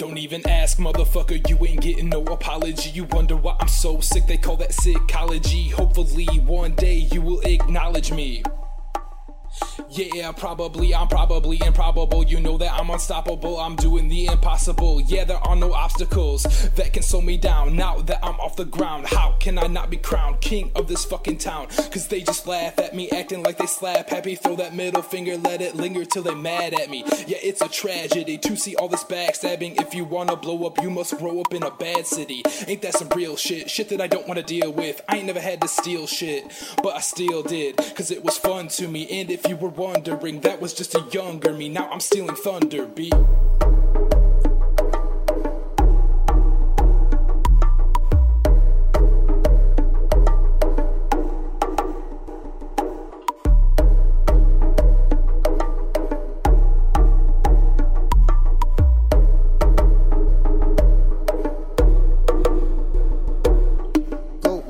Don't even ask, motherfucker, you ain't getting no apology. You wonder why I'm so sick, they call that psychology. Hopefully, one day you will acknowledge me. Yeah, probably, I'm probably improbable. You know that I'm unstoppable, I'm doing the impossible. Yeah, there are no obstacles that can slow me down. Now that I'm off the ground, how can I not be crowned king of this fucking town? Cause they just laugh at me, acting like they slap happy. Throw that middle finger, let it linger till they mad at me. Yeah, it's a tragedy to see all this backstabbing. If you wanna blow up, you must grow up in a bad city. Ain't that some real shit? Shit that I don't wanna deal with. I ain't never had to steal shit, but I still did. Cause it was fun to me, and if you were wondering, that was just a younger me. Now I'm stealing thunder, beat.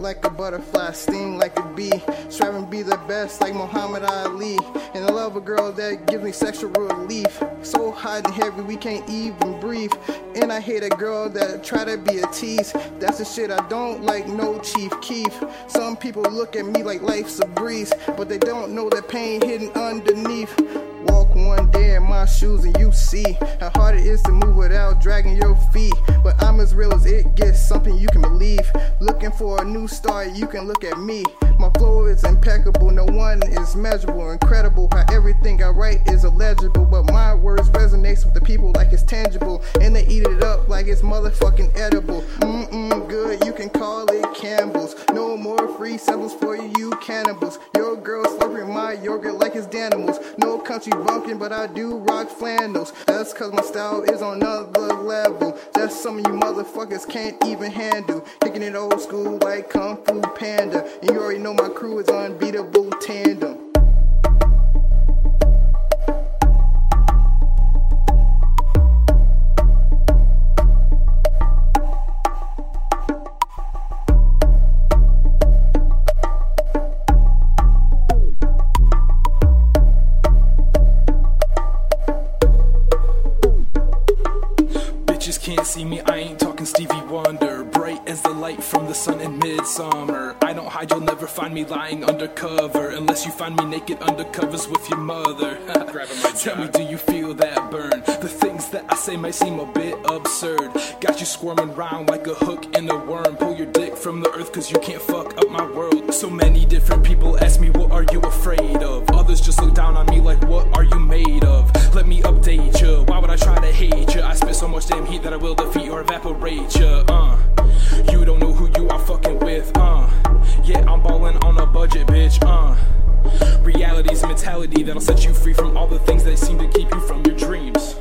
Like a butterfly, sting like a bee. Striving to be the best like Muhammad Ali. And I love a girl that gives me sexual relief. So hot and heavy we can't even breathe. And I hate a girl that try to be a tease. That's the shit I don't like, no Chief Keef. Some people look at me like life's a breeze, but they don't know the pain hidden underneath. Walk one day in my shoes and you see how hard it is to move without dragging your feet. But I'm as real as it gets, something you can believe. Looking for a new start, you can look at me. My flow is impeccable, no one is measurable. Incredible how everything I write is illegible. But my words resonates with the people like it's tangible. And they eat it up like it's motherfucking edible. Samples for you cannibals. Your girl slurping my yogurt like it's Danimals. No country bumpkin, but I do rock flannels. That's cause my style is on another level. That's some of you motherfuckers can't even handle. Kicking it old school like Kung Fu Panda. And you already know my crew is unbeatable tandem. Can't see me, I ain't talking Stevie Wonder. Bright as the light from the sun in midsummer. I don't hide, you'll never find me lying undercover. Unless you find me naked under covers with your mother. Tell me, do you feel that burn? The things that I say may seem a bit absurd. Got you squirming round like a hook in a worm. Pull your dick from the earth cause you can't fuck up my world. So many different people ask me, what are you afraid of? Others just look down on me like, what are you made of? Evaporate you. Uh, you don't know who you are fucking with. Uh, yeah, I'm balling on a budget, bitch. Uh, reality's mentality that'll set you free from all the things that seem to keep you from your dreams.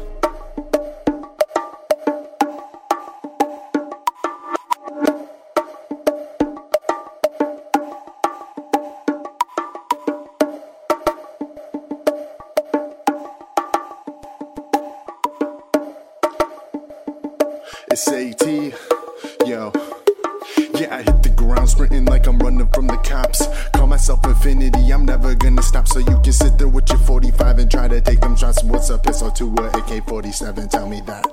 It's Ground sprinting like I'm running from the cops. Call myself infinity, I'm never gonna stop. So you can sit there with your 45 and try to take them shots. What's a pistol to a AK 47? Tell me that.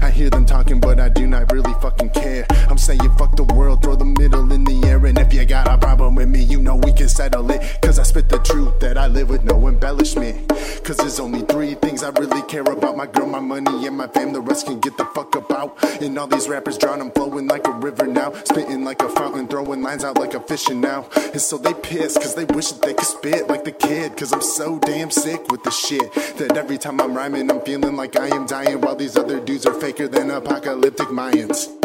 I hear them talking, but I do not really fucking care. I'm saying fuck the world, throw the middle in the air. And if you got a problem with me, you know we can settle it. Cause I spit the truth that I live with no embellishment. Cause there's only three things I really care about my girl, my money, and my fam. The rest can get the fuck about. And all these rappers drown, I'm flowing like a river now. Lines out like a fishing now. And so they pissed, cause they wish that they could spit like the kid. Cause I'm so damn sick with the shit that every time I'm rhyming, I'm feeling like I am dying while these other dudes are faker than apocalyptic Mayans.